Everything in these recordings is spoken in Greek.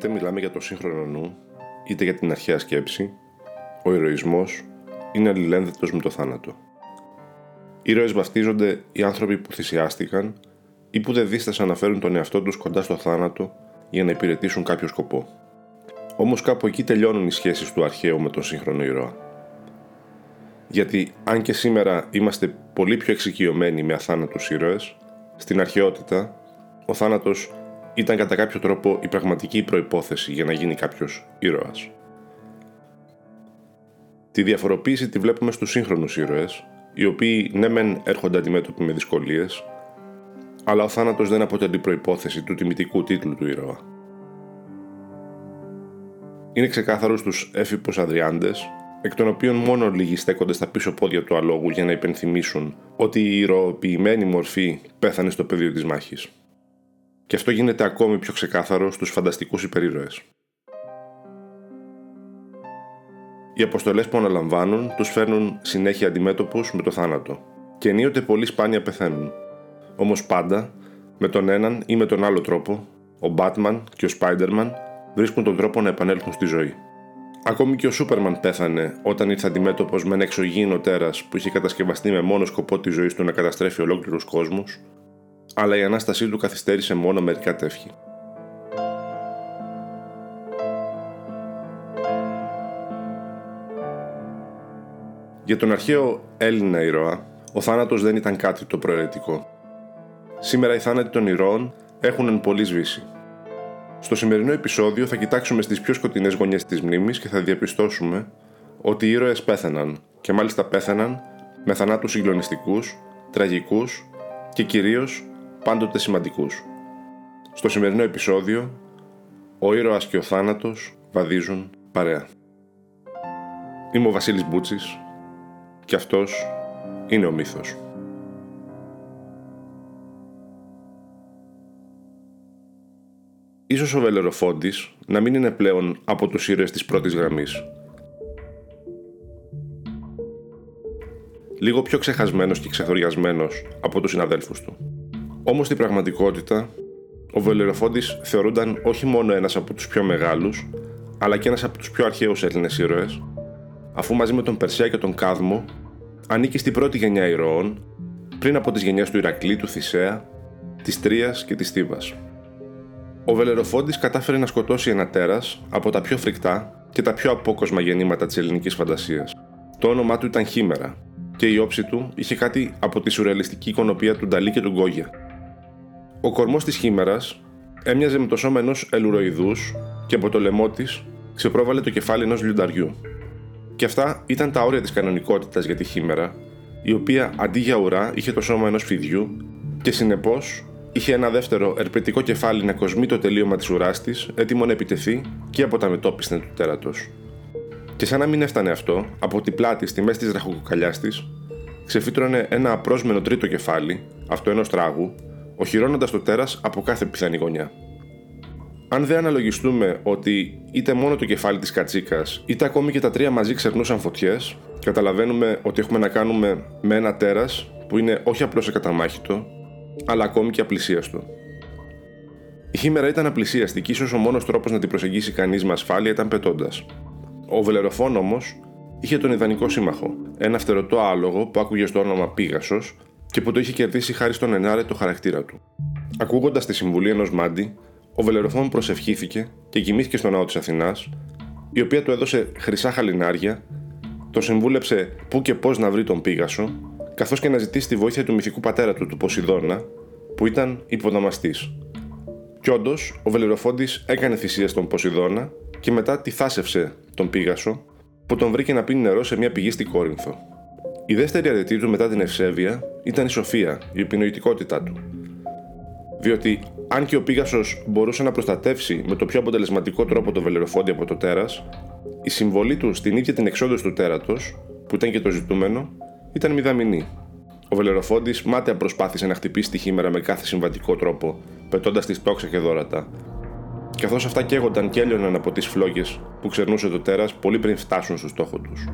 Είτε μιλάμε για το σύγχρονο νου, είτε για την αρχαία σκέψη, ο ηρωισμός είναι αλληλένδετος με το θάνατο. Ήρωες βαφτίζονται οι άνθρωποι που θυσιάστηκαν ή που δεν δίστασαν να φέρουν τον εαυτό τους κοντά στο θάνατο για να υπηρετήσουν κάποιο σκοπό. Όμως κάπου εκεί τελειώνουν οι σχέσεις του αρχαίου με τον σύγχρονο ήρωα. Γιατί αν και σήμερα είμαστε πολύ πιο εξοικειωμένοι με αθάνατους ήρωες, στην αρχαιότητα ο θάνατος ήταν κατά κάποιο τρόπο η πραγματική προϋπόθεση για να γίνει κάποιος ήρωας. Τη διαφοροποίηση τη βλέπουμε στους σύγχρονους ήρωες, οι οποίοι ναι μεν έρχονται αντιμέτωποι με δυσκολίες, αλλά ο θάνατος δεν αποτελεί προϋπόθεση του τιμητικού τίτλου του ήρωα. Είναι ξεκάθαρος στους έφυπους αδριάντες, εκ των οποίων μόνο λίγοι στέκονται στα πίσω πόδια του αλόγου για να υπενθυμίσουν ότι η ηρωοποιημένη μορφή πέθανε στο πεδίο της μάχης και αυτό γίνεται ακόμη πιο ξεκάθαρο στους φανταστικούς υπερήρωες. Οι αποστολές που αναλαμβάνουν τους φέρνουν συνέχεια αντιμέτωπους με το θάνατο και ενίοτε πολύ σπάνια πεθαίνουν. Όμως πάντα, με τον έναν ή με τον άλλο τρόπο, ο Batman και ο Spider-Man βρίσκουν τον τρόπο να επανέλθουν στη ζωή. Ακόμη και ο Σούπερμαν πέθανε όταν ήρθε αντιμέτωπος με ένα εξωγήινο τέρας που είχε κατασκευαστεί με μόνο σκοπό τη ζωή του να καταστρέφει ολόκληρους κόσμους, αλλά η ανάστασή του καθυστέρησε μόνο μερικά τεύχη. Για τον αρχαίο Έλληνα ηρώα, ο θάνατος δεν ήταν κάτι το προαιρετικό. Σήμερα οι θάνατοι των ηρώων έχουν εν πολύ σβήσει. Στο σημερινό επεισόδιο θα κοιτάξουμε στις πιο σκοτεινές γωνιές της μνήμης και θα διαπιστώσουμε ότι οι ήρωες πέθαναν και μάλιστα πέθαναν με θανάτους συγκλονιστικούς, τραγικούς και κυρίως πάντοτε σημαντικούς. Στο σημερινό επεισόδιο, ο ήρωας και ο θάνατος βαδίζουν παρέα. Είμαι ο Βασίλης Μπούτσης και αυτός είναι ο μύθος. Ίσως ο Βελεροφόντης να μην είναι πλέον από τους ήρωες της πρώτης γραμμής. Λίγο πιο ξεχασμένος και ξεθοριασμένος από τους συναδέλφους του. Όμως στην πραγματικότητα, ο Βελεροφόντης θεωρούνταν όχι μόνο ένας από τους πιο μεγάλους, αλλά και ένας από τους πιο αρχαίους Έλληνες ήρωες, αφού μαζί με τον Περσέα και τον Κάδμο ανήκει στην πρώτη γενιά ηρώων, πριν από τις γενιές του Ηρακλή, του Θησέα, της Τρίας και της Θήβας. Ο Βελεροφόντης κατάφερε να σκοτώσει ένα τέρας από τα πιο φρικτά και τα πιο απόκοσμα γεννήματα της ελληνικής φαντασίας. Το όνομά του ήταν Χήμερα και η όψη του είχε κάτι από τη σουρεαλιστική εικονοπία του Νταλή και του Γκόγια. Ο κορμός της χήμερας έμοιαζε με το σώμα ενός ελουροειδούς και από το λαιμό της ξεπρόβαλε το κεφάλι ενός λιονταριού. Και αυτά ήταν τα όρια της κανονικότητας για τη χήμερα, η οποία αντί για ουρά είχε το σώμα ενός φιδιού και συνεπώς είχε ένα δεύτερο ερπετικό κεφάλι να κοσμεί το τελείωμα της ουράς της, έτοιμο να επιτεθεί και από τα μετόπισθεν του τέρατος. Και σαν να μην έφτανε αυτό, από την πλάτη στη μέση της ραχοκοκαλιάς της, ξεφύτρωνε ένα απρόσμενο τρίτο κεφάλι, αυτό ενός τράγου, οχυρώνοντας το τέρας από κάθε πιθανή γωνιά. Αν δεν αναλογιστούμε ότι είτε μόνο το κεφάλι της κατσίκας, είτε ακόμη και τα τρία μαζί ξερνούσαν φωτιές, καταλαβαίνουμε ότι έχουμε να κάνουμε με ένα τέρας που είναι όχι απλώς εκαταμάχητο, αλλά ακόμη και απλησίαστο. Η χήμερα ήταν απλησίαστη και ίσως ο μόνος τρόπος να την προσεγγίσει κανείς με ασφάλεια ήταν πετώντας. Ο Βελεροφόν όμως είχε τον ιδανικό σύμμαχο, ένα φτερωτό άλογο που άκουγε στο όνομα Πίγασος και που το είχε κερδίσει χάρη στον Ενάρε το χαρακτήρα του. Ακούγοντας τη συμβουλή ενός μάντι, ο Βελεροφόν προσευχήθηκε και κοιμήθηκε στο ναό της Αθηνάς, η οποία του έδωσε χρυσά χαλινάρια, το συμβούλεψε πού και πώς να βρει τον Πίγασο, καθώς και να ζητήσει τη βοήθεια του μυθικού πατέρα του, του Ποσειδώνα, που ήταν υποδαμαστής. Κι όντως, ο Βελεροφόντη έκανε θυσία στον Ποσειδώνα και μετά τη θάσευσε τον Πίγασο, που τον βρήκε να πίνει νερό σε μια πηγή στην Κόρινθο. Η δεύτερη αρετή του μετά την ευσέβεια ήταν η σοφία, η επινοητικότητά του. Διότι, αν και ο Πίγασος μπορούσε να προστατεύσει με το πιο αποτελεσματικό τρόπο το βελεροφόντι από το τέρας, η συμβολή του στην ίδια την εξόδωση του τέρατος, που ήταν και το ζητούμενο, ήταν μηδαμινή. Ο Βελεροφόντη μάταια προσπάθησε να χτυπήσει τη χήμερα με κάθε συμβατικό τρόπο, πετώντας τη τόξα και δόρατα. Καθώς αυτά καίγονταν και έλειωναν από τις φλόγες που ξερνούσε το τέρας πολύ πριν φτάσουν στο στόχο τους.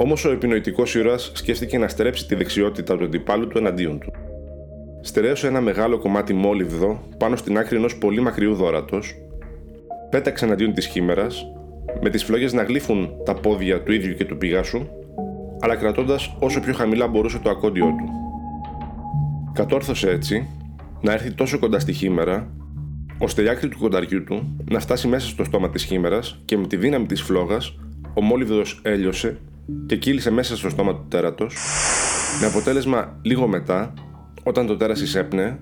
Όμως ο επινοητικός ήρωας σκέφτηκε να στρέψει τη δεξιότητα του αντιπάλου του εναντίον του. στερέωσε ένα μεγάλο κομμάτι μόλιβδο πάνω στην άκρη ενός πολύ μακριού δόρατος, πέταξε εναντίον της χήμερας, με τις φλόγες να γλύφουν τα πόδια του ίδιου και του πηγάσου, αλλά κρατώντας όσο πιο χαμηλά μπορούσε το ακόντιό του. Κατόρθωσε έτσι να έρθει τόσο κοντά στη χήμερα, ώστε η άκρη του κονταριού του να φτάσει μέσα στο στόμα της χήμερας και με τη δύναμη της φλόγας ο μόλιβδος έλειωσε και κύλησε μέσα στο στόμα του τέρατος, με αποτέλεσμα λίγο μετά, όταν το τέρας εισέπνεε,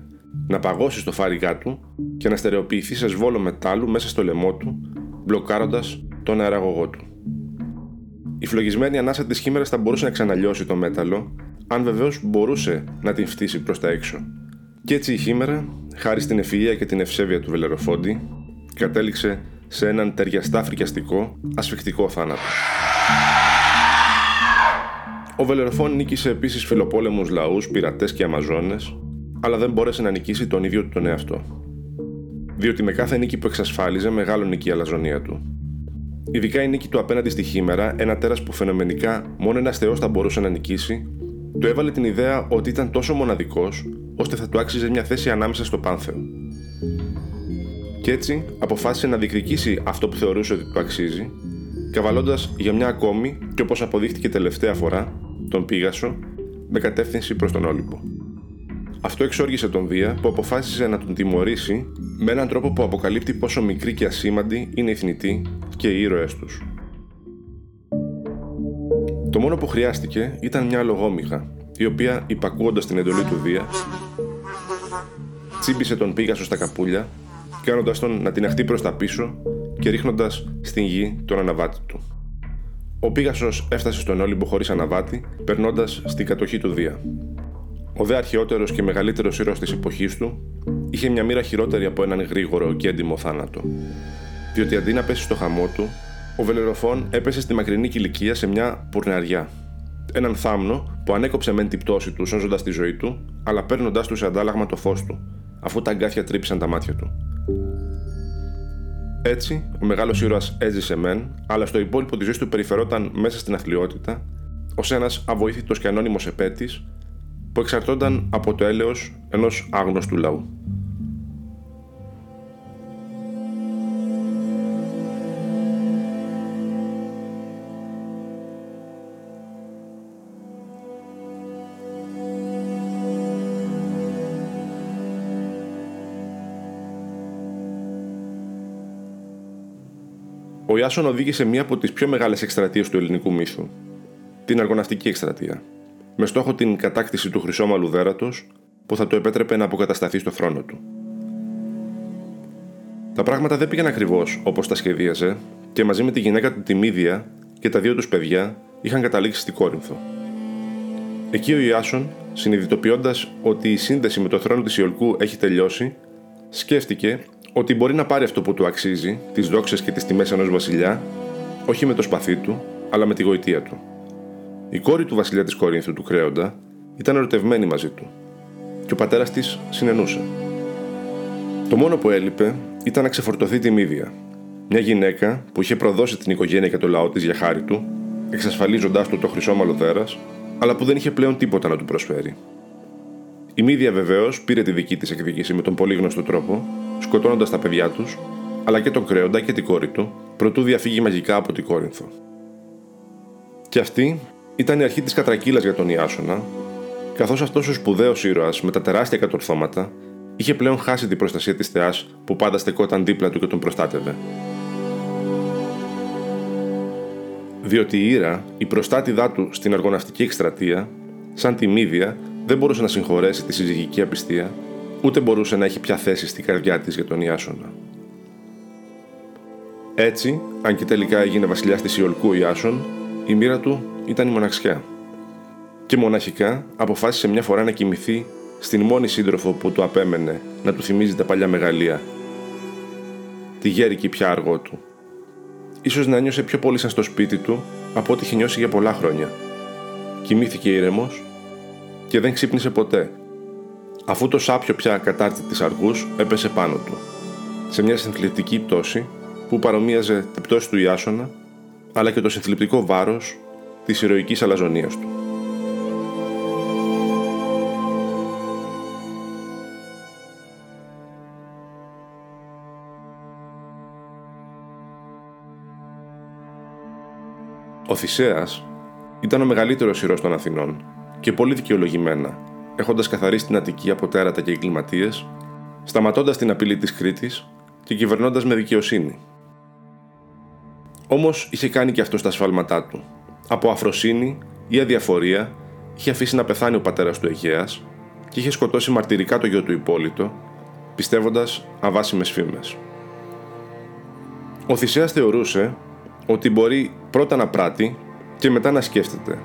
να παγώσει στο φάριγά του και να στερεοποιηθεί σε σβόλο μετάλλου μέσα στο λαιμό του, μπλοκάροντας τον αεραγωγό του. Η φλογισμένη ανάσα της χήμερας θα μπορούσε να ξαναλιώσει το μέταλλο, αν βεβαίως μπορούσε να την φτύσει προς τα έξω. Και έτσι η χήμερα, χάρη στην ευφυΐα και την ευσέβεια του Βελεροφόντη, κατέληξε σε έναν ταιριαστά φρικιαστικό, ασφικτικό θάνατο. Ο Βελεροφόν νίκησε επίσης φιλοπόλεμους λαούς, πειρατές και αμαζόνες, αλλά δεν μπόρεσε να νικήσει τον ίδιο του τον εαυτό. Διότι με κάθε νίκη που εξασφάλιζε, μεγάλωνε και η αλαζονία του. Ειδικά η νίκη του απέναντι στη Χήμερα, ένα τέρας που φαινομενικά μόνο ένας Θεός θα μπορούσε να νικήσει, του έβαλε την ιδέα ότι ήταν τόσο μοναδικός, ώστε θα του άξιζε μια θέση ανάμεσα στο πάνθεο. Κι έτσι αποφάσισε να διεκδικήσει αυτό που θεωρούσε ότι του αξίζει, καβαλώντας για μια ακόμη και όπως αποδείχτηκε τελευταία φορά, τον Πίγασο με κατεύθυνση προς τον Όλυμπο. Αυτό εξόργησε τον Δία που αποφάσισε να τον τιμωρήσει με έναν τρόπο που αποκαλύπτει πόσο μικρή και ασήμαντη είναι οι θνητοί και οι ήρωές τους. Το μόνο που χρειάστηκε ήταν μια λογόμηχα, η οποία, υπακούοντας την εντολή του Δία, τσίμπησε τον Πίγασο στα καπούλια, κάνοντας τον να την αχτεί προς τα πίσω και ρίχνοντας στην γη τον αναβάτη του. Ο Πίγασος έφτασε στον Όλυμπο χωρίς αναβάτη, περνώντας στην κατοχή του Δία. Ο δε αρχαιότερος και μεγαλύτερος ήρωας της εποχής του είχε μια μοίρα χειρότερη από έναν γρήγορο και έντιμο θάνατο. Διότι αντί να πέσει στο χαμό του, ο Βελεροφόν έπεσε στη μακρινή κηλικία σε μια πουρναριά. Έναν θάμνο που ανέκοψε μεν την πτώση του σώζοντας τη ζωή του, αλλά παίρνοντάς του σε αντάλλαγμα το φως του, αφού τα αγκάθια τρύπησαν τα μάτια του. Έτσι, ο μεγάλος ήρωας έζησε μεν, αλλά στο υπόλοιπο της ζωής του περιφερόταν μέσα στην αθλειότητα, ως ένας αβοήθητος και ανώνυμος επέτης που εξαρτώνταν από το έλεος ενός άγνωστου λαού. Ο Ιάσον οδήγησε μία από τις πιο μεγάλες εκστρατείες του ελληνικού μύθου, την Αργοναυτική εκστρατεία, με στόχο την κατάκτηση του χρυσόμαλου δέρατος που θα του επέτρεπε να αποκατασταθεί στο θρόνο του. Τα πράγματα δεν πήγαν ακριβώς όπως τα σχεδίαζε και μαζί με τη γυναίκα του τη Μίδια και τα δύο τους παιδιά είχαν καταλήξει στην Κόρινθο. Εκεί ο Ιάσον, συνειδητοποιώντας ότι η σύνδεση με το θρόνο της Ιολκού έχει τελειώσει, σκέφτηκε ότι μπορεί να πάρει αυτό που του αξίζει, τις δόξες και τις τιμές ενός βασιλιά, όχι με το σπαθί του, αλλά με τη γοητεία του. Η κόρη του βασιλιά της Κορίνθου, του Κρέοντα, ήταν ερωτευμένη μαζί του, και ο πατέρας της συνενούσε. Το μόνο που έλειπε ήταν να ξεφορτωθεί τη Μύδια, μια γυναίκα που είχε προδώσει την οικογένεια και το λαό της για χάρη του, εξασφαλίζοντάς του το χρυσόμαλο δέρας, αλλά που δεν είχε πλέον τίποτα να του προσφέρει. Η Μύδια βεβαίως πήρε τη δική της εκδίκηση με τον πολύ γνωστό τρόπο σκοτώνοντας τα παιδιά τους, αλλά και τον Κρέοντα και την κόρη του, προτού διαφύγει μαγικά από την Κόρινθο. Και αυτή ήταν η αρχή της κατρακύλας για τον Ιάσονα, καθώς αυτός ο σπουδαίος ήρωας με τα τεράστια κατορθώματα είχε πλέον χάσει την προστασία της θεάς που πάντα στεκόταν δίπλα του και τον προστάτευε. Διότι η Ήρα, η προστάτηδά του στην αργοναυτική εκστρατεία, σαν τη Μύδια, δεν μπορούσε να συγχωρέσει τη συζυγική απιστία ούτε μπορούσε να έχει πια θέση στην καρδιά της για τον Ιάσονα. Έτσι, αν και τελικά έγινε βασιλιάς της Ιολκού Ιάσον, η μοίρα του ήταν η μοναξιά. Και μοναχικά αποφάσισε μια φορά να κοιμηθεί στην μόνη σύντροφο που του απέμενε να του θυμίζει τα παλιά μεγαλεία. Τη γέρικη πια αργό του. Ίσως να νιώσε πιο πολύ σαν στο σπίτι του από ό,τι είχε νιώσει για πολλά χρόνια. Κοιμήθηκε ήρεμος και δεν ξύπνησε ποτέ Αφού το σάπιο πια κατάρτι της αργούς έπεσε πάνω του, σε μια συνθλιπτική πτώση που παρομοίαζε την πτώση του Ιάσονα, αλλά και το συνθλιπτικό βάρος της ηρωικής αλαζονίας του. Ο Θησέας ήταν ο μεγαλύτερος ηρός των Αθηνών και πολύ δικαιολογημένα έχοντας καθαρίσει την Αττική από τέρατα και εγκληματίες, σταματώντας την απειλή της Κρήτης και κυβερνώντας με δικαιοσύνη. Όμως είχε κάνει και αυτό τα σφάλματά του. Από αφροσύνη ή αδιαφορία είχε αφήσει να πεθάνει ο πατέρας του Αιγαίας και είχε σκοτώσει μαρτυρικά το γιο του Υπόλοιπο, πιστεύοντας αβάσιμες φήμες. Ο Θησέας θεωρούσε ότι μπορεί πρώτα να πράττει και μετά να σκέφτεται.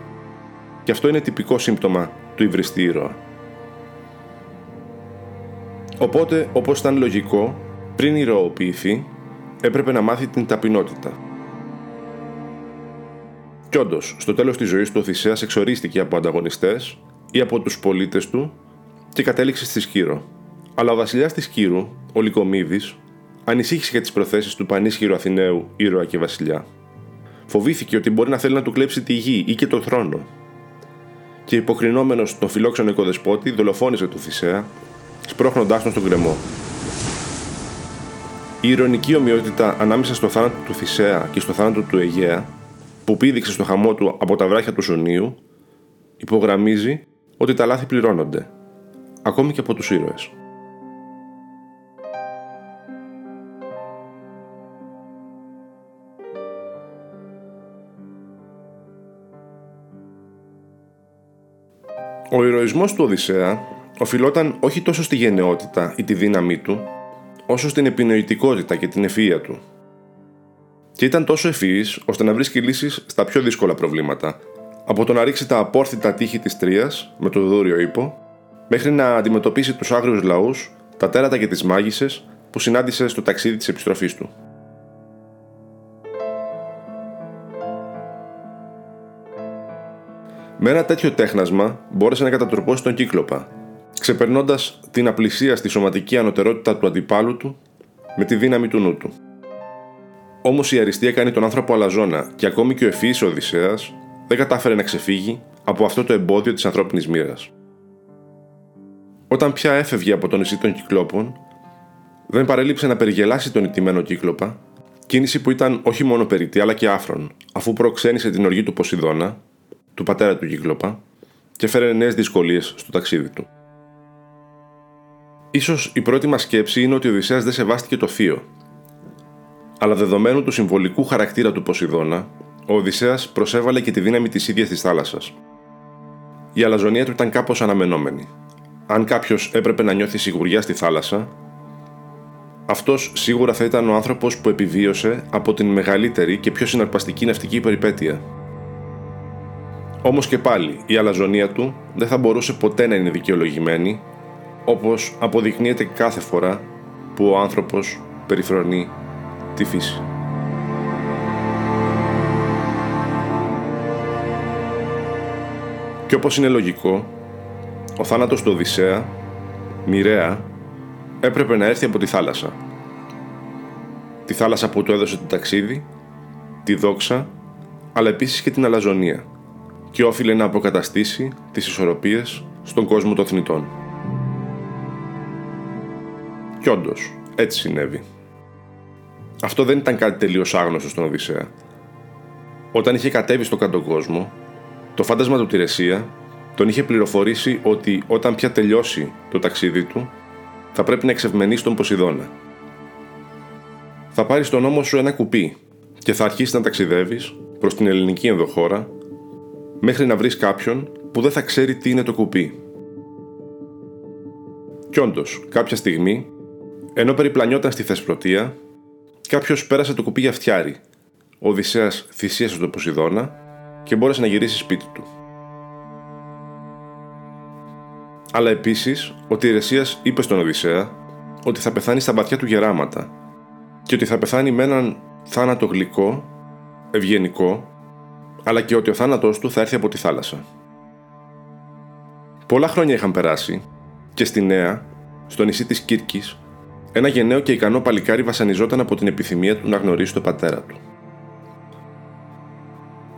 Και αυτό είναι τυπικό σύμπτωμα του υβριστή ήρωα. Οπότε, όπως ήταν λογικό, πριν ηρωοποιηθεί, έπρεπε να μάθει την ταπεινότητα. Κι όντως, στο τέλος της ζωής του ο Θησέας εξορίστηκε από ανταγωνιστές ή από τους πολίτες του και κατέληξε στη Σκύρο. Αλλά ο βασιλιάς της Σκύρου, ο Λυκομίδης, ανησύχησε για τις προθέσεις του πανίσχυρου Αθηναίου ήρωα και βασιλιά. Φοβήθηκε ότι μπορεί να θέλει να του κλέψει τη γη ή και τον θρόνο. Και υποκρινόμενος τον φιλόξενο οικοδεσπότη, δολοφόνησε τον Θησέα, σπρώχνοντάς τον στον κρεμό. Η ηρωνική ομοιότητα ανάμεσα στο θάνατο του Θησέα και στο θάνατο του Αιγαία, που πήδηξε στο χαμό του από τα βράχια του Σουνίου, υπογραμμίζει ότι τα λάθη πληρώνονται, ακόμη και από τους ήρωες. Ο ηρωισμός του Οδυσσέα οφειλόταν όχι τόσο στη γενναιότητα ή τη δύναμή του, όσο στην επινοητικότητα και την ευφυΐα του. Και ήταν τόσο ευφυής ώστε να βρίσκει λύσεις στα πιο δύσκολα προβλήματα, από το να ρίξει τα απόρθητα τείχη της Τρίας με το δούριο ύπο, μέχρι να αντιμετωπίσει τους άγριους λαούς, τα τέρατα και τις μάγισσες που συνάντησε στο ταξίδι της επιστροφής του. Με ένα τέτοιο τέχνασμα μπόρεσε να κατατροπώσει τον κύκλοπα, ξεπερνώντας την απλησία στη σωματική ανωτερότητα του αντιπάλου του με τη δύναμη του νου του. Όμως η αριστεία κάνει τον άνθρωπο αλαζόνα και ακόμη και ο ευφυής Οδυσσέας δεν κατάφερε να ξεφύγει από αυτό το εμπόδιο της ανθρώπινης μοίρας. Όταν πια έφευγε από το νησί των Κυκλόπων, δεν παρέλειψε να περιγελάσει τον ιτημένο κύκλοπα, κίνηση που ήταν όχι μόνο περιττή αλλά και άφρον, αφού προξένησε την οργή του Ποσειδώνα του πατέρα του Κύκλοπα και φέρε νέες δυσκολίες στο ταξίδι του. Ίσως η πρώτη μας σκέψη είναι ότι ο Οδυσσέας δεν σεβάστηκε το θείο. Αλλά δεδομένου του συμβολικού χαρακτήρα του Ποσειδώνα, ο Οδυσσέας προσέβαλε και τη δύναμη της ίδιας της θάλασσας. Η αλαζονία του ήταν κάπως αναμενόμενη. Αν κάποιος έπρεπε να νιώθει σιγουριά στη θάλασσα, αυτός σίγουρα θα ήταν ο άνθρωπος που επιβίωσε από την μεγαλύτερη και πιο συναρπαστική ναυτική περιπέτεια Όμως και πάλι η αλαζονία του δεν θα μπορούσε ποτέ να είναι δικαιολογημένη, όπως αποδεικνύεται κάθε φορά που ο άνθρωπος περιφρονεί τη φύση. Και όπως είναι λογικό, ο θάνατος του Οδυσσέα, μοιραία, έπρεπε να έρθει από τη θάλασσα. Τη θάλασσα που του έδωσε το ταξίδι, τη δόξα, αλλά επίσης και την αλαζονία και όφιλε να αποκαταστήσει τις ισορροπίες στον κόσμο των θνητών. Κι όντως, έτσι συνέβη. Αυτό δεν ήταν κάτι τελείως άγνωστο στον Οδυσσέα. Όταν είχε κατέβει στον κάτω κόσμο, το φάντασμα του Τηρεσία τον είχε πληροφορήσει ότι όταν πια τελειώσει το ταξίδι του, θα πρέπει να εξευμενεί τον Ποσειδώνα. Θα πάρει στον ώμο σου ένα κουπί και θα αρχίσεις να ταξιδεύεις προς την ελληνική ενδοχώρα μέχρι να βρεις κάποιον που δεν θα ξέρει τι είναι το κουπί. Κι όντως, κάποια στιγμή, ενώ περιπλανιόταν στη Θεσπρωτεία, κάποιος πέρασε το κουπί για φτιάρι. Ο Οδυσσέας θυσίασε τον Ποσειδώνα και μπόρεσε να γυρίσει σπίτι του. Αλλά επίσης, ο Τηρεσίας είπε στον Οδυσσέα ότι θα πεθάνει στα βαθιά του γεράματα και ότι θα πεθάνει με έναν θάνατο γλυκό, ευγενικό αλλά και ότι ο θάνατός του θα έρθει από τη θάλασσα. Πολλά χρόνια είχαν περάσει και στη Νέα, στο νησί της Κύρκης, ένα γενναίο και ικανό παλικάρι βασανιζόταν από την επιθυμία του να γνωρίσει τον πατέρα του.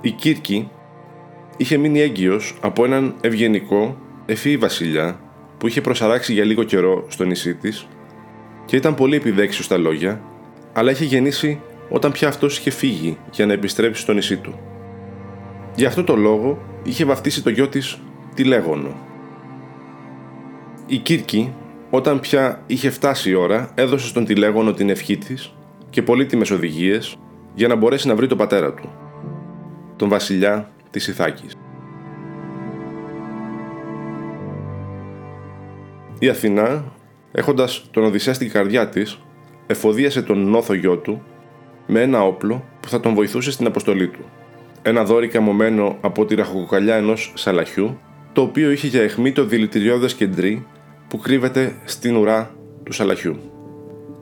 Η Κύρκη είχε μείνει έγκυος από έναν ευγενικό, ευφύη βασιλιά που είχε προσαράξει για λίγο καιρό στο νησί της και ήταν πολύ επιδέξιος στα λόγια, αλλά είχε γεννήσει όταν πια αυτός είχε φύγει για να επιστρέψει στο νησί του. Γι' αυτό το λόγο είχε βαφτίσει το γιο της Τηλέγωνο. Η Κύρκη, όταν πια είχε φτάσει η ώρα, έδωσε στον Τηλέγωνο την ευχή της και πολύτιμες οδηγίες για να μπορέσει να βρει τον πατέρα του, τον βασιλιά της Ιθάκης. Η Αθηνά, έχοντας τον Οδυσσέα στην καρδιά της, εφοδίασε τον νόθο γιο του με ένα όπλο που θα τον βοηθούσε στην αποστολή του. Ένα δόρυ καμωμένο από τη ραχοκοκαλιά ενός σαλαχιού, το οποίο είχε για αιχμή το δηλητηριώδες κεντρί που κρύβεται στην ουρά του σαλαχιού.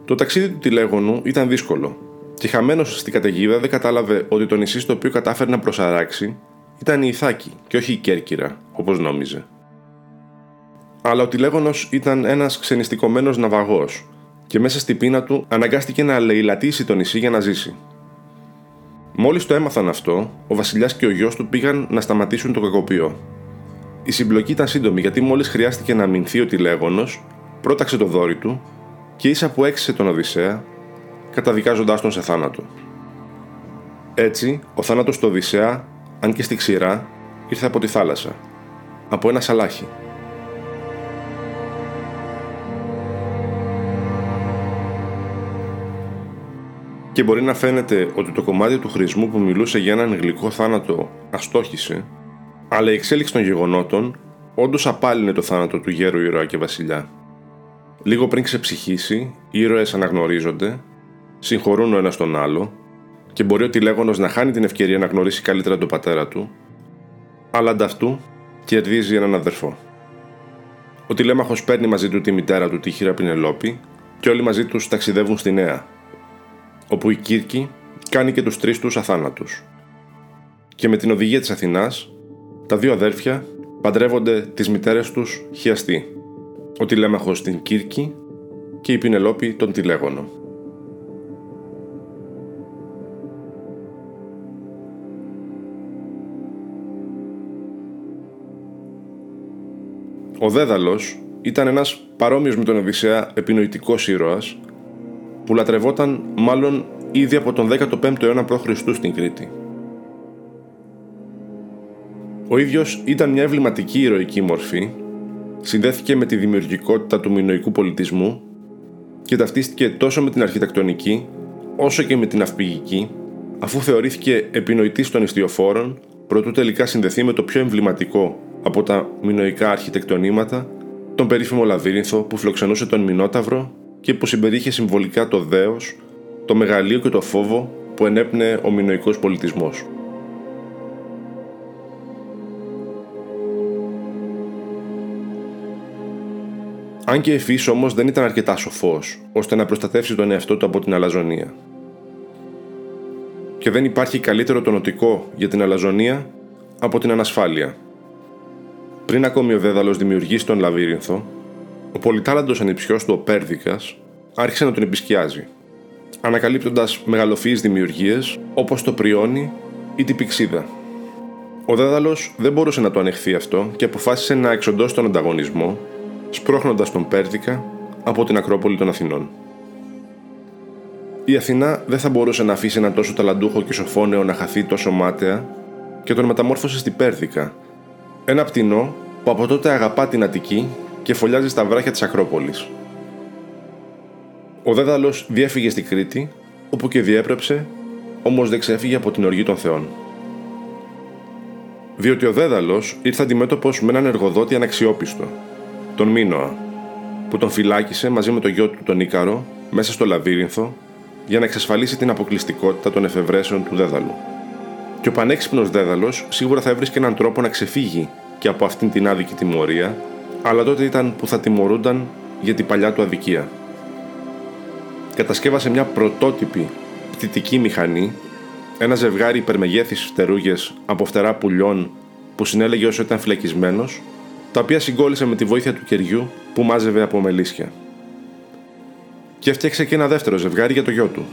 Το ταξίδι του τηλέγωνου ήταν δύσκολο και χαμένος στην καταιγίδα δεν κατάλαβε ότι το νησί στο οποίο κατάφερε να προσαράξει ήταν η Ιθάκη και όχι η Κέρκυρα, όπως νόμιζε. Αλλά ο τηλέγωνος ήταν ένας ξενιστικωμένος ναυαγός και μέσα στη πείνα του αναγκάστηκε να λαιλατήσει το νησί για να ζήσει. Μόλις το έμαθαν αυτό, ο Βασιλιάς και ο γιος του πήγαν να σταματήσουν το κακοποιό. Η συμπλοκή ήταν σύντομη γιατί μόλις χρειάστηκε να αμυνθεί ο τηλέγωνος, πρόταξε το δόρυ του και ίσα που έξισε τον Οδυσσέα, καταδικάζοντάς τον σε θάνατο. Έτσι, ο θάνατος του Οδυσσέα, αν και στη ξηρά, ήρθε από τη θάλασσα, από ένα σαλάχι. Και μπορεί να φαίνεται ότι το κομμάτι του χρησμού που μιλούσε για έναν γλυκό θάνατο αστόχησε, αλλά η εξέλιξη των γεγονότων όντως απάλυνε το θάνατο του γέρου ήρωα και βασιλιά. Λίγο πριν ξεψυχήσει, οι ήρωες αναγνωρίζονται, συγχωρούν ο ένας τον άλλο και μπορεί ο τηλέγωνος να χάνει την ευκαιρία να γνωρίσει καλύτερα τον πατέρα του, αλλά ανταυτού κερδίζει έναν αδερφό. Ο τηλέμαχος παίρνει μαζί του τη μητέρα του, τη χείρα Πινελόπη, και όλοι μαζί τους ταξιδεύουν στη Νέα, όπου η Κύρκη κάνει και τους τρεις τους αθάνατους. Και με την οδηγία της Αθηνάς, τα δύο αδέρφια παντρεύονται τις μητέρες τους χιαστοί, ο Τηλέμαχος την Κύρκη και η Πινελόπη τον Τηλέγωνο. Ο Δέδαλος ήταν ένας παρόμοιος με τον Οδυσσέα επινοητικός ήρωας που λατρευόταν μάλλον ήδη από τον 15ο αιώνα π.Χ. στην Κρήτη. Ο ίδιος ήταν μια ευληματική ηρωική μορφή, συνδέθηκε με τη δημιουργικότητα του μινοϊκού πολιτισμού και ταυτίστηκε τόσο με την αρχιτεκτονική όσο και με την αυπηγική, αφού θεωρήθηκε επινοητής των ιστιοφόρων, προτού τελικά συνδεθεί με το πιο εμβληματικό από τα μινοϊκά αρχιτεκτονήματα, τον περίφημο λαβύρινθο που φιλοξενούσε τον Μινόταυρο και που συμπεριείχε συμβολικά το δέος, το μεγαλείο και το φόβο που ενέπνεε ο μινοϊκός πολιτισμός. Αν και εφής όμως δεν ήταν αρκετά σοφός, ώστε να προστατεύσει τον εαυτό του από την αλαζονία. Και δεν υπάρχει καλύτερο τονοτικό για την αλαζονία από την ανασφάλεια. Πριν ακόμη ο Δέδαλος δημιουργήσει τον Λαβύρινθο, ο πολυτάλαντος ανιψιός του ο Πέρδικας άρχισε να τον επισκιάζει, ανακαλύπτοντας μεγαλοφυείς δημιουργίες όπως το πριόνι ή την πηξίδα. Ο Δέδαλος δεν μπορούσε να το ανεχθεί αυτό και αποφάσισε να εξοντώσει τον ανταγωνισμό, σπρώχνοντας τον Πέρδικα από την Ακρόπολη των Αθηνών. Η Αθηνά δεν θα μπορούσε να αφήσει έναν τόσο ταλαντούχο και σοφόνεο να χαθεί τόσο μάταια και τον μεταμόρφωσε στην Πέρδικα, ένα πτηνό που από τότε αγαπά την Αττική και φωλιάζει στα βράχια της Ακρόπολης. Ο Δέδαλος διέφυγε στη Κρήτη, όπου και διέπρεψε, όμως δεν ξέφυγε από την οργή των θεών. Διότι ο Δέδαλος ήρθε αντιμέτωπος με έναν εργοδότη αναξιόπιστο, τον Μίνωα, που τον φυλάκισε μαζί με το γιο του τον Ίκαρο μέσα στο λαβύρινθο για να εξασφαλίσει την αποκλειστικότητα των εφευρέσεων του Δέδαλου. Και ο πανέξυπνος Δέδαλος σίγουρα θα έβρισκε έναν τρόπο να ξεφύγει και από αυτήν την άδικη τιμωρία αλλά τότε ήταν που θα τιμωρούνταν για την παλιά του αδικία. Κατασκεύασε μια πρωτότυπη πτυτική μηχανή, ένα ζευγάρι υπερμεγέθης φτερούγες από φτερά πουλιών που συνέλεγε όσο ήταν φυλακισμένος, τα οποία συγκόλλησε με τη βοήθεια του κεριού που μάζευε από μελίσια. Και έφτιαξε και ένα δεύτερο ζευγάρι για το γιο του.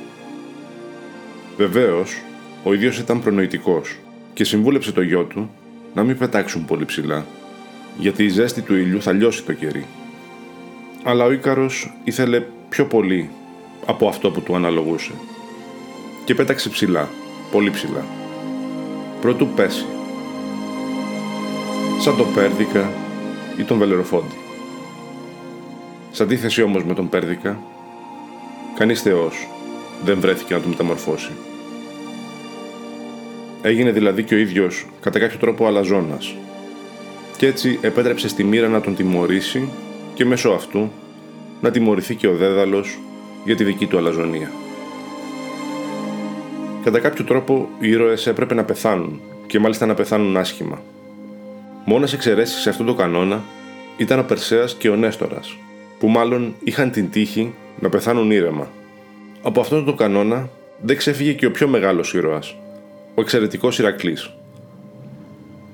Βεβαίως, ο ίδιος ήταν προνοητικός και συμβούλεψε το γιο του να μην πετάξουν πολύ ψηλά γιατί η ζέστη του ήλιου θα λιώσει το κερί. Αλλά ο Ίκαρος ήθελε πιο πολύ από αυτό που του αναλογούσε και πέταξε ψηλά, πολύ ψηλά. Πρώτου πέσει, σαν τον Πέρδικα ή τον Βελεροφόντι. Σε αντίθεση όμως με τον Πέρδικα, κανείς θεός δεν βρέθηκε να τον μεταμορφώσει. Έγινε δηλαδή και ο ίδιος κατά κάποιο τρόπο αλαζόνας και έτσι επέτρεψε στη μοίρα να τον τιμωρήσει και μέσω αυτού να τιμωρηθεί και ο Δέδαλος για τη δική του αλαζονία. Κατά κάποιο τρόπο οι ήρωες έπρεπε να πεθάνουν και μάλιστα να πεθάνουν άσχημα. Μόνες εξαιρέσεις σε αυτόν τον κανόνα ήταν ο Περσέας και ο Νέστορας, που μάλλον είχαν την τύχη να πεθάνουν ήρεμα. Από αυτόν τον κανόνα δεν ξέφυγε και ο πιο μεγάλος ήρωας, ο εξαιρετικός Ηρακλής.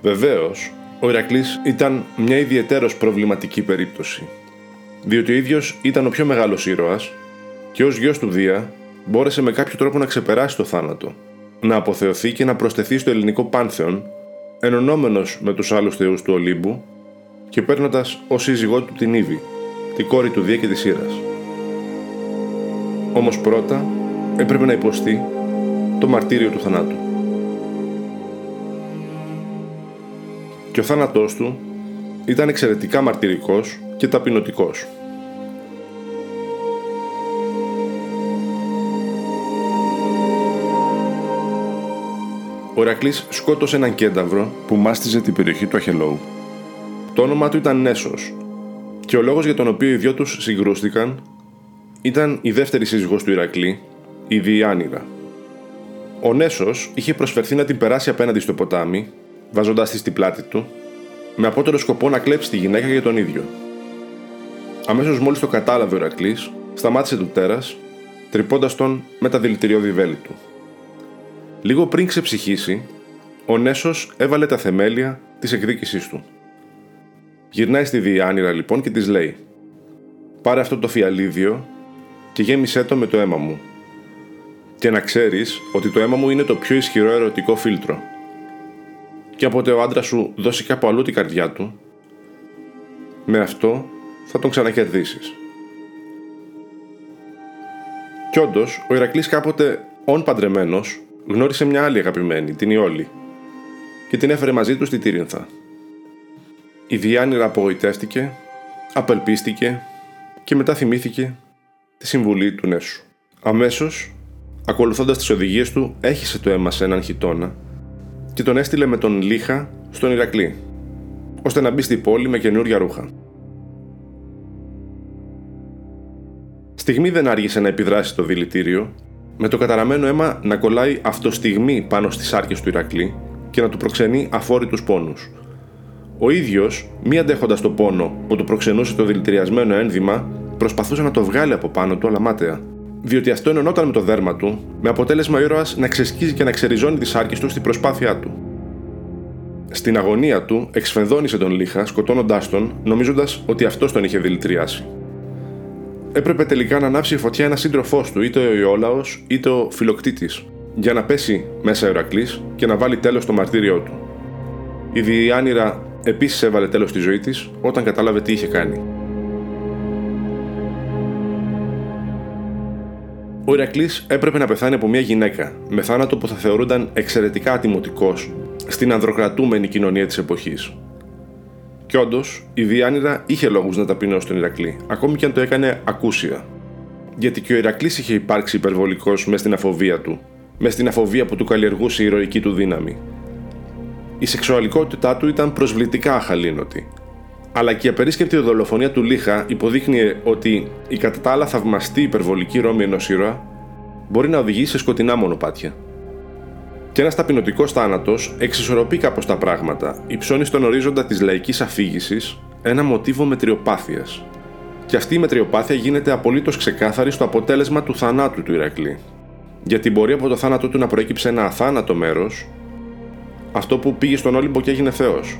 Βεβαίως, ο Ηρακλής ήταν μια ιδιαίτερος προβληματική περίπτωση, διότι ο ίδιος ήταν ο πιο μεγάλος ήρωας και ως γιος του Δία μπόρεσε με κάποιο τρόπο να ξεπεράσει το θάνατο, να αποθεωθεί και να προσθεθεί στο ελληνικό πάνθεον, ενωνόμενος με τους άλλους θεούς του Ολύμπου και παίρνοντας ως σύζυγό του την Ήβη, τη κόρη του Δία και της Ήρας. Όμως πρώτα έπρεπε να υποστεί το μαρτύριο του θανάτου. Και ο θάνατός του ήταν εξαιρετικά μαρτυρικός και ταπεινωτικός. Ο Ηρακλής σκότωσε έναν κένταυρο που μάστιζε την περιοχή του Αχελόου. Το όνομά του ήταν Νέσος και ο λόγος για τον οποίο οι δυο τους συγκρούστηκαν ήταν η δεύτερη σύζυγός του Ηρακλή, η Διάνυρα. Ο Νέσος είχε προσφερθεί να την περάσει απέναντι στο ποτάμι, βάζοντάς τη στην πλάτη του, με απότερο σκοπό να κλέψει τη γυναίκα για τον ίδιο. Αμέσως μόλις το κατάλαβε ο Ηρακλή, σταμάτησε του τέρας, τρυπώντας τον με τα δηλητηριώδη βέλη του. Λίγο πριν ξεψυχήσει, ο Νέσος έβαλε τα θεμέλια της εκδίκησής του. Γυρνάει στη Διάνυρα λοιπόν και της λέει: Πάρε αυτό το φιαλίδιο και γέμισέ το με το αίμα μου. Και να ξέρεις ότι το αίμα μου είναι το πιο ισχυρό ερωτικό φίλτρο. Και όποτε ο άντρα σου δώσει κάπου αλλού την καρδιά του, με αυτό θα τον ξανακερδίσεις. Κι όντως, ο Ηρακλής κάποτε, όν παντρεμένος, γνώρισε μια άλλη αγαπημένη, την Ιόλη, και την έφερε μαζί του στη Τύρινθα. Η Διάνυρα απογοητεύτηκε, απελπίστηκε και μετά θυμήθηκε τη συμβουλή του Νέσου. Αμέσως, ακολουθώντας τις οδηγίες του, έχισε το αίμα σε έναν χιτόνα και τον έστειλε με τον Λίχα στον Ηρακλή, ώστε να μπει στη πόλη με καινούρια ρούχα. Στιγμή δεν άργησε να επιδράσει το δηλητήριο, με το καταραμένο αίμα να κολλάει αυτοστιγμή πάνω στις άρκες του Ηρακλή και να του προξενεί αφόρητους πόνους. Ο ίδιος, μη αντέχοντας το πόνο που του προξενούσε το δηλητηριασμένο ένδυμα, προσπαθούσε να το βγάλει από πάνω του, αλλά μάταια. Διότι αυτό ενωνόταν με το δέρμα του, με αποτέλεσμα ο ήρωας να ξεσκίζει και να ξεριζώνει τις άρκε του στην προσπάθειά του. Στην αγωνία του, εξφενδόνησε τον Λίχα, σκοτώνοντάς τον, νομίζοντας ότι αυτός τον είχε δηλητηριάσει. Έπρεπε τελικά να ανάψει η φωτιά ένα σύντροφό του, είτε ο Ιόλαος είτε ο Φιλοκτήτης, για να πέσει μέσα ο Ηρακλή και να βάλει τέλος στο μαρτύριό του. Η Διάνυρα επίσης έβαλε τέλος στη ζωή της όταν κατάλαβε τι είχε κάνει. Ο Ηρακλής έπρεπε να πεθάνει από μια γυναίκα, με θάνατο που θα θεωρούνταν εξαιρετικά ατιμωτικός στην ανδροκρατούμενη κοινωνία της εποχής. Κι όντως, η Διάνυρα είχε λόγους να ταπεινώσει τον Ηρακλή, ακόμη και αν το έκανε ακούσια. Γιατί και ο Ηρακλής είχε υπάρξει υπερβολικός μες στην αφοβία του, μες στην αφοβία που του καλλιεργούσε η ηρωική του δύναμη. Η σεξουαλικότητά του ήταν προσβλητικά αχαλήνοτη, αλλά και η απερίσκεπτη δολοφονία του Λίχα υποδείχνει ότι η κατά τα άλλα θαυμαστή υπερβολική ρόμη ενός ήρωα μπορεί να οδηγήσει σε σκοτεινά μονοπάτια. Και ένας ταπεινωτικός θάνατος εξισορροπεί κάπως τα πράγματα, υψώνει στον ορίζοντα της λαϊκής αφήγησης ένα μοτίβο μετριοπάθειας. Και αυτή η μετριοπάθεια γίνεται απολύτως ξεκάθαρη στο αποτέλεσμα του θανάτου του Ηρακλή. Γιατί μπορεί από το θάνατό του να προέκυψε ένα αθάνατο μέρος, αυτό που πήγε στον Όλυμπο και έγινε Θεός.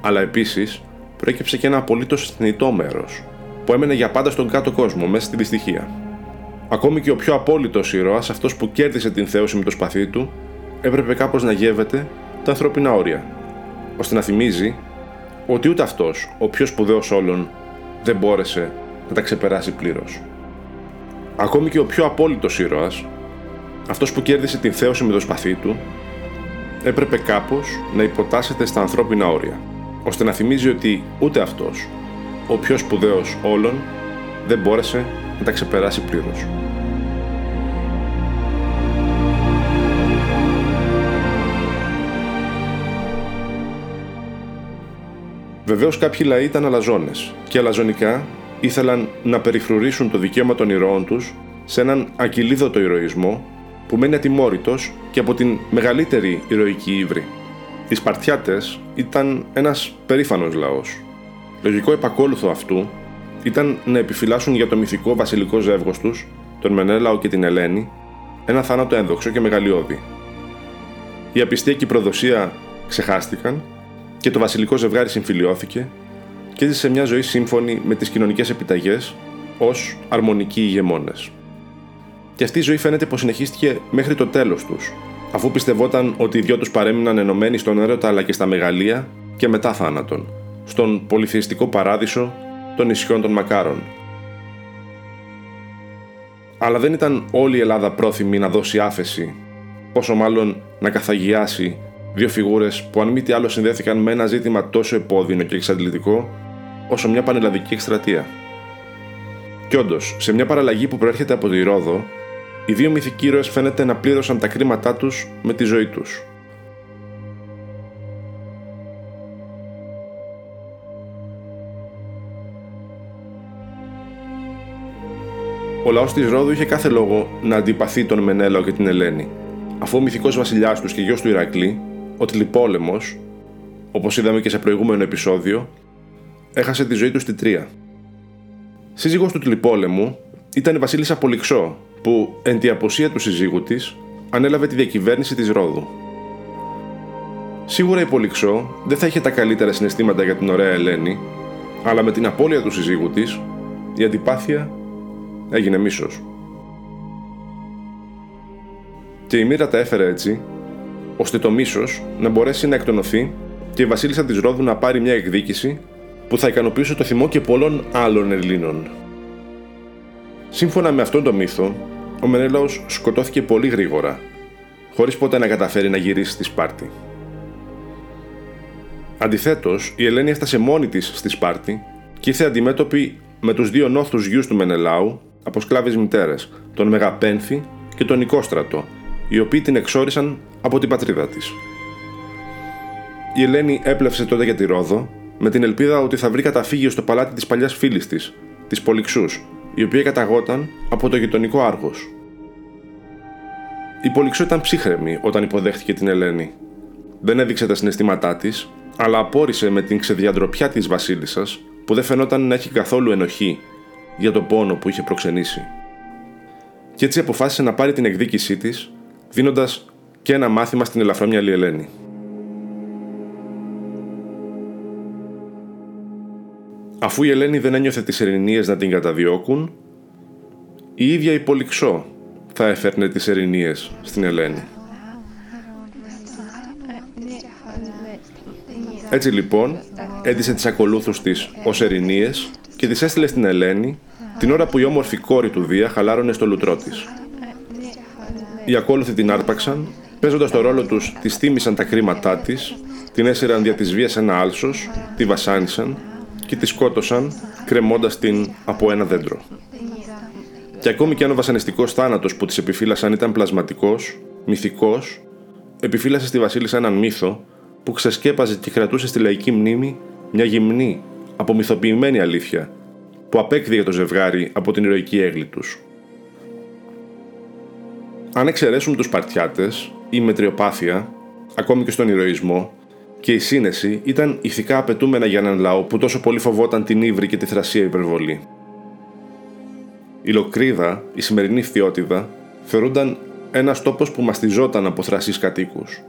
Αλλά επίσης προέκυψε και ένα απολύτως θνητό μέρος, που έμενε για πάντα στον κάτω κόσμο, μέσα στη δυστυχία. Ακόμη και ο πιο απόλυτος ήρωας, αυτός που κέρδισε την θέωση με το σπαθί του, έπρεπε κάπως να γεύεται τα ανθρώπινα όρια, ώστε να θυμίζει ότι ούτε αυτός, ο πιο σπουδαίος όλων, δεν μπόρεσε να τα ξεπεράσει πλήρως. Ακόμη και ο πιο απόλυτος ήρωας, αυτός που κέρδισε την θέωση με το σπαθί του, έπρεπε κάπως να υποτάσσεται στα ανθρώπινα όρια. Ώστε να θυμίζει ότι ούτε αυτός, ο πιο σπουδαίος όλων, δεν μπόρεσε να τα ξεπεράσει πλήρως. Βεβαίως κάποιοι λαοί ήταν αλαζόνες και αλαζονικά ήθελαν να περιφρουρήσουν το δικαίωμα των ηρώων τους σε έναν ακυλίδωτο ηρωισμό που μένει ατιμόρυτος και από την μεγαλύτερη ηρωική ύβρη. Οι Σπαρτιάτες ήταν ένας περήφανος λαός. Λογικό επακόλουθο αυτού ήταν να επιφυλάσσουν για το μυθικό βασιλικό ζεύγος τους, τον Μενέλαο και την Ελένη, ένα θάνατο ένδοξο και μεγαλειώδη. Η απιστία και η προδοσία ξεχάστηκαν και το βασιλικό ζευγάρι συμφιλιώθηκε και έζησε μια ζωή σύμφωνη με τις κοινωνικές επιταγές ως αρμονικοί ηγεμόνες. Και αυτή η ζωή φαίνεται πως συνεχίστηκε μέχρι το τέλος τους, αφού πιστευόταν ότι οι δυο τους παρέμειναν ενωμένοι στον έρωτα αλλά και στα μεγαλεία και μετά θάνατον, στον πολυθεϊστικό παράδεισο των νησιών των Μακάρων. Αλλά δεν ήταν όλη η Ελλάδα πρόθυμη να δώσει άφεση, πόσο μάλλον να καθαγιάσει Δύο φιγούρες που, αν μη τι άλλο, συνδέθηκαν με ένα ζήτημα τόσο επώδυνο και εξαντλητικό, όσο μια πανελλαδική εκστρατεία. Κι όντως, σε μια παραλλαγή που προέρχεται από τη Ρόδο, οι δύο μυθικοί ήρωες φαίνεται να πλήρωσαν τα κρίματά τους με τη ζωή τους. Ο λαός της Ρόδου είχε κάθε λόγο να αντιπαθεί τον Μενέλαο και την Ελένη, αφού ο μυθικός βασιλιάς τους και γιος του Ηρακλή ο Τλιπόλεμος, όπως είδαμε και σε προηγούμενο επεισόδιο, έχασε τη ζωή του στη Τρία. Σύζυγος του Τλιπόλεμου ήταν η βασίλισσα Πολυξό, που εν τη αποσία του συζύγου της ανέλαβε τη διακυβέρνηση της Ρόδου. Σίγουρα η Πολυξό δεν θα είχε τα καλύτερα συναισθήματα για την ωραία Ελένη, αλλά με την απώλεια του συζύγου της, η αντιπάθεια έγινε μίσος. Και η μοίρα τα έφερε έτσι ώστε το μίσος να μπορέσει να εκτονωθεί και η Βασίλισσα της Ρόδου να πάρει μια εκδίκηση που θα ικανοποιήσει το θυμό και πολλών άλλων Ελλήνων. Σύμφωνα με αυτόν τον μύθο, ο Μενέλαος σκοτώθηκε πολύ γρήγορα, χωρίς ποτέ να καταφέρει να γυρίσει στη Σπάρτη. Αντιθέτως, η Ελένη έφτασε μόνη της στη Σπάρτη και ήρθε αντιμέτωπη με τους δύο νόθου γιους του Μενελάου από σκλάβες μητέρες, τον Μεγαπένθη και τον Νικόστρατο, οι οποίοι την εξόρισαν από την πατρίδα της. Η Ελένη έπλευσε τότε για τη Ρόδο με την ελπίδα ότι θα βρει καταφύγιο στο παλάτι της παλιάς φίλης της, της Πολυξούς, η οποία καταγόταν από το γειτονικό Άργος. Η Πολυξού ήταν ψύχρεμη όταν υποδέχτηκε την Ελένη. Δεν έδειξε τα συναισθήματά της, αλλά απόρρισε με την ξεδιαντροπιά της Βασίλισσας που δεν φαινόταν να έχει καθόλου ενοχή για το πόνο που είχε προξενήσει. Και έτσι αποφάσισε να πάρει την εκδίκησή της, δίνοντας και ένα μάθημα στην ελαφρόμυαλη Ελένη. Αφού η Ελένη δεν ένιωθε τις ερηνίες να την καταδιώκουν, η ίδια η Πολυξό θα έφερνε τις ερηνίες στην Ελένη. Έτσι λοιπόν, έντισε τις ακολούθους της ως ερηνίες και τις έστειλε στην Ελένη την ώρα που η όμορφη κόρη του Δία χαλάρωνε στο λουτρό της. Οι ακόλουθοι την άρπαξαν Παίζοντας το ρόλο τους, της θύμισαν τα κρίματά της, την έσυραν δια της βίας ένα άλσος, τη βασάνισαν και τη σκότωσαν, κρεμώντας την από ένα δέντρο. Και ακόμη και αν ο βασανιστικός θάνατος που της επιφύλασαν ήταν πλασματικός, μυθικός, επιφύλασε στη Βασίλισσα έναν μύθο που ξεσκέπαζε και κρατούσε στη λαϊκή μνήμη μια γυμνή, απομυθοποιημένη αλήθεια που απέκδιγε το ζευγάρι από την ηρωική έγκλη τους. Αν εξαιρέσουμε τους Σπαρτιάτες, η μετριοπάθεια, ακόμη και στον ηρωισμό, και η σύνεση ήταν ηθικά απαιτούμενα για έναν λαό που τόσο πολύ φοβόταν την ύβρη και τη θρασία υπερβολή. Η Λοκρίδα, η σημερινή Φθιώτιδα, θεωρούνταν ένας τόπος που μαστιζόταν από θρασείς κατοίκους.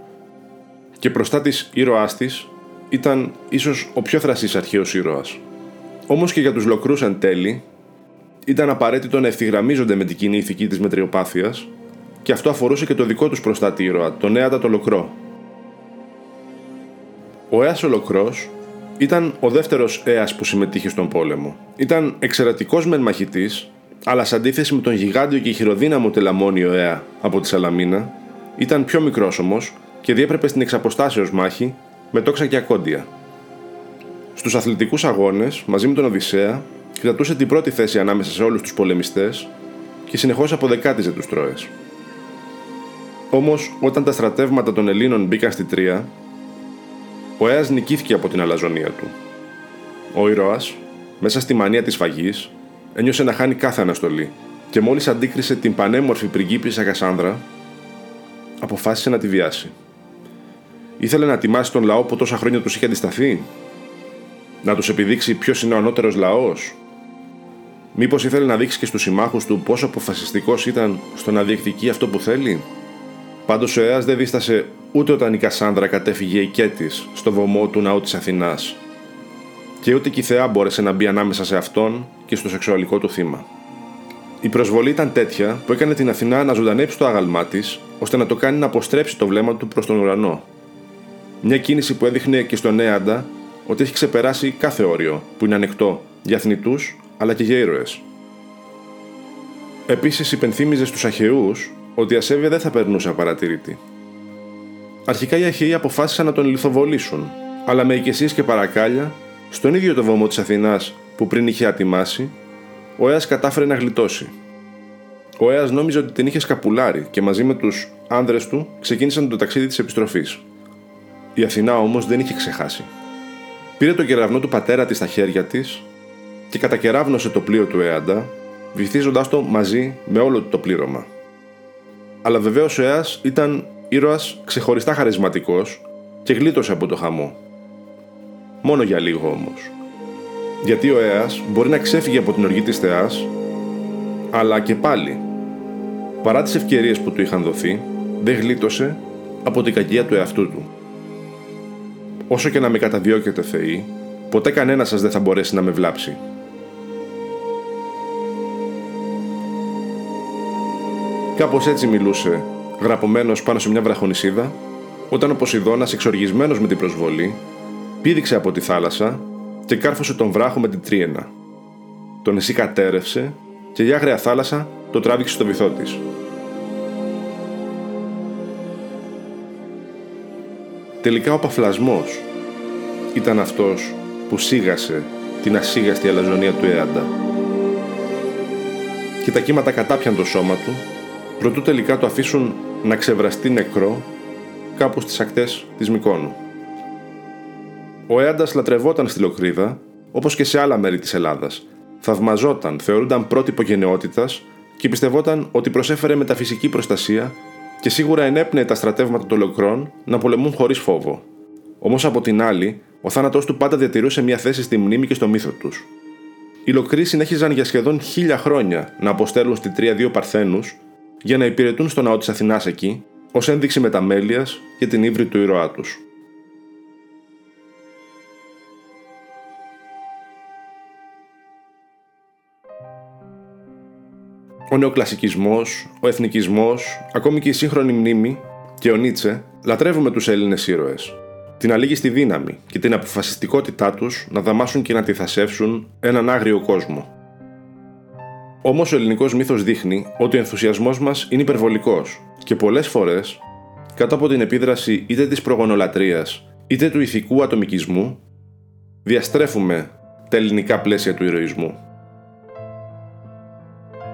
Και μπροστά της ήρωάς της ήταν ίσως ο πιο θρασής αρχαίος ήρωας. Όμως και για τους Λοκρούς εν τέλει, ήταν απαραίτητο να ευθυγραμμίζονται με την κοινή ηθική της μετριοπάθειας και αυτό αφορούσε και το δικό τους προστάτη ήρωα, τον Έατα το Λοκρό. Ο Έας Ολοκρός ήταν ο δεύτερος Έας που συμμετείχε στον πόλεμο. Ήταν εξαιρετικός μεν μαχητής, αλλά σε αντίθεση με τον γιγάντιο και χειροδύναμο τελαμόνιο Έα από τη Σαλαμίνα, ήταν πιο μικρός όμως και διέπρεπε στην εξαποστάσεως μάχη με τόξα και ακόντια. Στους αθλητικούς αγώνες, μαζί με τον Οδυσσέα, κρατούσε την πρώτη θέση ανάμεσα σε όλους τους πολεμιστές και συνεχώς αποδεκάτιζε τους Τρόες. Όμως, όταν τα στρατεύματα των Ελλήνων μπήκαν στη Τρία, ο Αίας νικήθηκε από την αλαζονία του. Ο ήρωας, μέσα στη μανία της φαγής, ένιωσε να χάνει κάθε αναστολή και μόλις αντίκρισε την πανέμορφη πριγκίπισσα Κασάνδρα, αποφάσισε να τη βιάσει. Ήθελε να τιμάσει τον λαό που τόσα χρόνια τους είχε αντισταθεί, να τους επιδείξει ποιος είναι ο ανώτερος λαός, Μήπως ήθελε να δείξει και στους συμμάχους του πόσο αποφασιστικός ήταν στο να διεκδικεί αυτό που θέλει; Πάντως ο Αίας δεν δίστασε ούτε όταν η Κασάνδρα κατέφυγε οικέτη στο βωμό του ναού της Αθηνάς και ούτε και η Θεά μπόρεσε να μπει ανάμεσα σε αυτόν και στο σεξουαλικό του θύμα. Η προσβολή ήταν τέτοια που έκανε την Αθηνά να ζωντανέψει το άγαλμά της, ώστε να το κάνει να αποστρέψει το βλέμμα του προς τον ουρανό. Μια κίνηση που έδειχνε και στον Έαντα ότι έχει ξεπεράσει κάθε όριο που είναι ανεκτό για θνητού αλλά και για ήρωες. Επίσης υπενθύμιζε στους Αχαιούς ότι η ασέβεια δεν θα περνούσε απαρατήρητη. Αρχικά οι Αχαιοί αποφάσισαν να τον λιθοβολήσουν, αλλά με οικεσίες και παρακάλια στον ίδιο το βωμό της Αθηνάς που πριν είχε ατιμάσει, ο Αίας κατάφερε να γλιτώσει. Ο Αίας νόμιζε ότι την είχε σκαπουλάρει και μαζί με τους άνδρες του ξεκίνησαν το ταξίδι της επιστροφής. Η Αθηνά όμως δεν είχε ξεχάσει. Πήρε το κεραυνό του πατέρα της στα χέρια της και κατακεράβνωσε το πλοίο του Έαντα, βυθίζοντάς το μαζί με όλο το πλήρωμα. Αλλά βεβαίως ο Αίας ήταν ήρωας ξεχωριστά χαρισματικός και γλίτωσε από το χαμό. Μόνο για λίγο όμως. Γιατί ο Αίας μπορεί να ξέφυγε από την οργή της θεάς, αλλά και πάλι, παρά τις ευκαιρίες που του είχαν δοθεί, δεν γλίτωσε από την κακία του εαυτού του. Όσο και να με καταδιώκετε θεοί, ποτέ κανένας σας δεν θα μπορέσει να με βλάψει. Κάπως έτσι μιλούσε, γραπωμένος πάνω σε μια βραχονισίδα, όταν ο Ποσειδώνας εξοργισμένος με την προσβολή, πήδηξε από τη θάλασσα και κάρφωσε τον βράχο με την τρίενα. Τον εσύ κατέρευσε και η άγρια θάλασσα το τράβηξε στο βυθό της. Τελικά ο Παφλασμός ήταν αυτός που σίγασε την ασίγαστη αλαζονία του Έαντα. Και τα κύματα κατάπιαν το σώμα του, προτού τελικά το αφήσουν να ξεβραστεί νεκρό κάπου στις ακτές της Μικόνου. Ο Έαντα λατρευόταν στη Λοκρίδα, όπως και σε άλλα μέρη της Ελλάδας. Θαυμαζόταν, θεωρούνταν πρότυπο γενναιότητας και πιστευόταν ότι προσέφερε μεταφυσική προστασία και σίγουρα ενέπνεε τα στρατεύματα των Λοκρών να πολεμούν χωρίς φόβο. Όμως από την άλλη, ο θάνατός του πάντα διατηρούσε μια θέση στη μνήμη και στο μύθο τους. Οι Λοκροί συνέχιζαν για σχεδόν χίλια χρόνια να αποστέλουν στη Τρία δύο Παρθένους για να υπηρετούν στο ναό της Αθηνάς εκεί, ως ένδειξη μεταμέλειας για την ύβρη του ήρωά τους. ο νεοκλασικισμός, ο εθνικισμός, ακόμη και η σύγχρονη μνήμη και ο Νίτσε λατρεύουμε τους Έλληνες ήρωες. Την αλήγιστη δύναμη και την αποφασιστικότητά τους να δαμάσουν και να αντιθασεύσουν έναν άγριο κόσμο. Όμως ο ελληνικός μύθος δείχνει ότι ο ενθουσιασμός μας είναι υπερβολικός και πολλές φορές, κάτω από την επίδραση είτε της προγονολατρείας είτε του ηθικού ατομικισμού, διαστρέφουμε τα ελληνικά πλαίσια του ηρωισμού.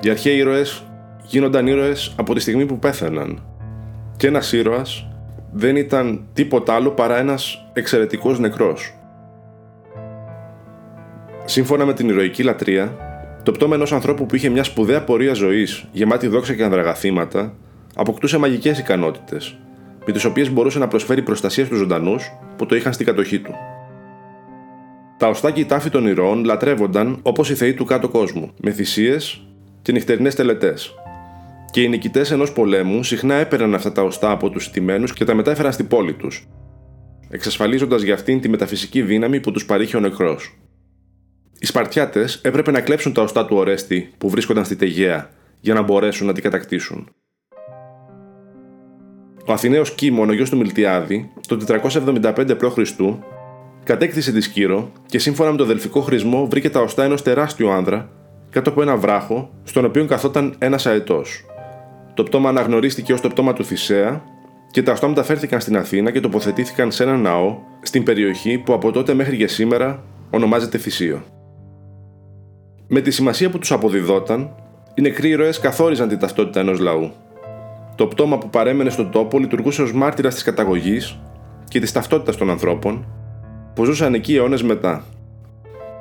Οι αρχαίοι ήρωες γίνονταν ήρωες από τη στιγμή που πέθαναν. Και ένας ήρωας δεν ήταν τίποτα άλλο παρά ένας εξαιρετικός νεκρός. Σύμφωνα με την ηρωική λατρεία, το πτώμα ενό ανθρώπου που είχε μια σπουδαία πορεία ζωής, γεμάτη δόξα και ανδραγαθήματα, αποκτούσε μαγικές ικανότητες, με τις οποίες μπορούσε να προσφέρει προστασία στους ζωντανούς που το είχαν στην κατοχή του. Τα οστά και η τάφη των ηρώων λατρεύονταν όπως οι θεοί του κάτω κόσμου, με θυσίες και νυχτερινές τελετές. Και οι νικητές ενός πολέμου συχνά έπαιρναν αυτά τα οστά από τους τιμένου και τα μετέφεραν στην πόλη τους, εξασφαλίζοντας για αυτήν τη μεταφυσική δύναμη που τους παρήχε ο νεκρός. Οι Σπαρτιάτες έπρεπε να κλέψουν τα οστά του Ορέστη που βρίσκονταν στη Τεγέα για να μπορέσουν να την κατακτήσουν. Ο Αθηναίος Κίμων, ο γιος του Μιλτιάδη, το 475 π.Χ., κατέκτησε τη Σκύρο και σύμφωνα με το δελφικό χρησμό βρήκε τα οστά ενός τεράστιου άνδρα κάτω από ένα βράχο, στον οποίο καθόταν ένας αετός. Το πτώμα αναγνωρίστηκε ως το πτώμα του Θησέα και τα οστά μεταφέρθηκαν στην Αθήνα και τοποθετήθηκαν σε ένα ναό στην περιοχή που από τότε μέχρι και σήμερα ονομάζεται θυσίο. Με τη σημασία που τους αποδιδόταν, οι νεκροί ήρωες καθόριζαν την ταυτότητα ενός λαού. Το πτώμα που παρέμενε στον τόπο λειτουργούσε ως μάρτυρας της καταγωγής και της ταυτότητας των ανθρώπων που ζούσαν εκεί αιώνες μετά.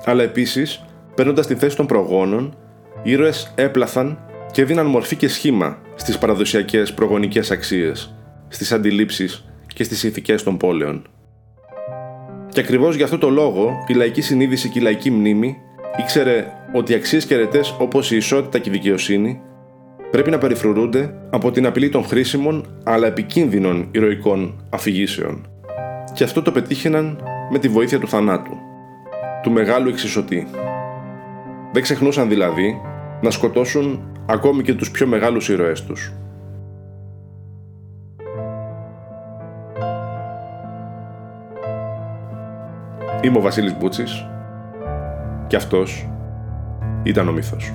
Αλλά επίσης, παίρνοντας τη θέση των προγόνων, οι ήρωες έπλαθαν και δίναν μορφή και σχήμα στις παραδοσιακές προγονικές αξίες, στις αντιλήψεις και στις ηθικές των πόλεων. Και ακριβώς γι' αυτό το λόγο, η λαϊκή συνείδηση και η λαϊκή μνήμη ήξερε ότι οι αξίες και αιρετέ όπως η ισότητα και η δικαιοσύνη πρέπει να περιφρουρούνται από την απειλή των χρήσιμων αλλά επικίνδυνων ηρωικών αφηγήσεων. Και αυτό το πετύχαιναν με τη βοήθεια του θανάτου, του μεγάλου εξισωτή. Δεν ξεχνούσαν δηλαδή να σκοτώσουν ακόμη και τους πιο μεγάλους ήρωές τους. Είμαι ο Βασίλης Μπούτσης και αυτός ήταν ο μύθος.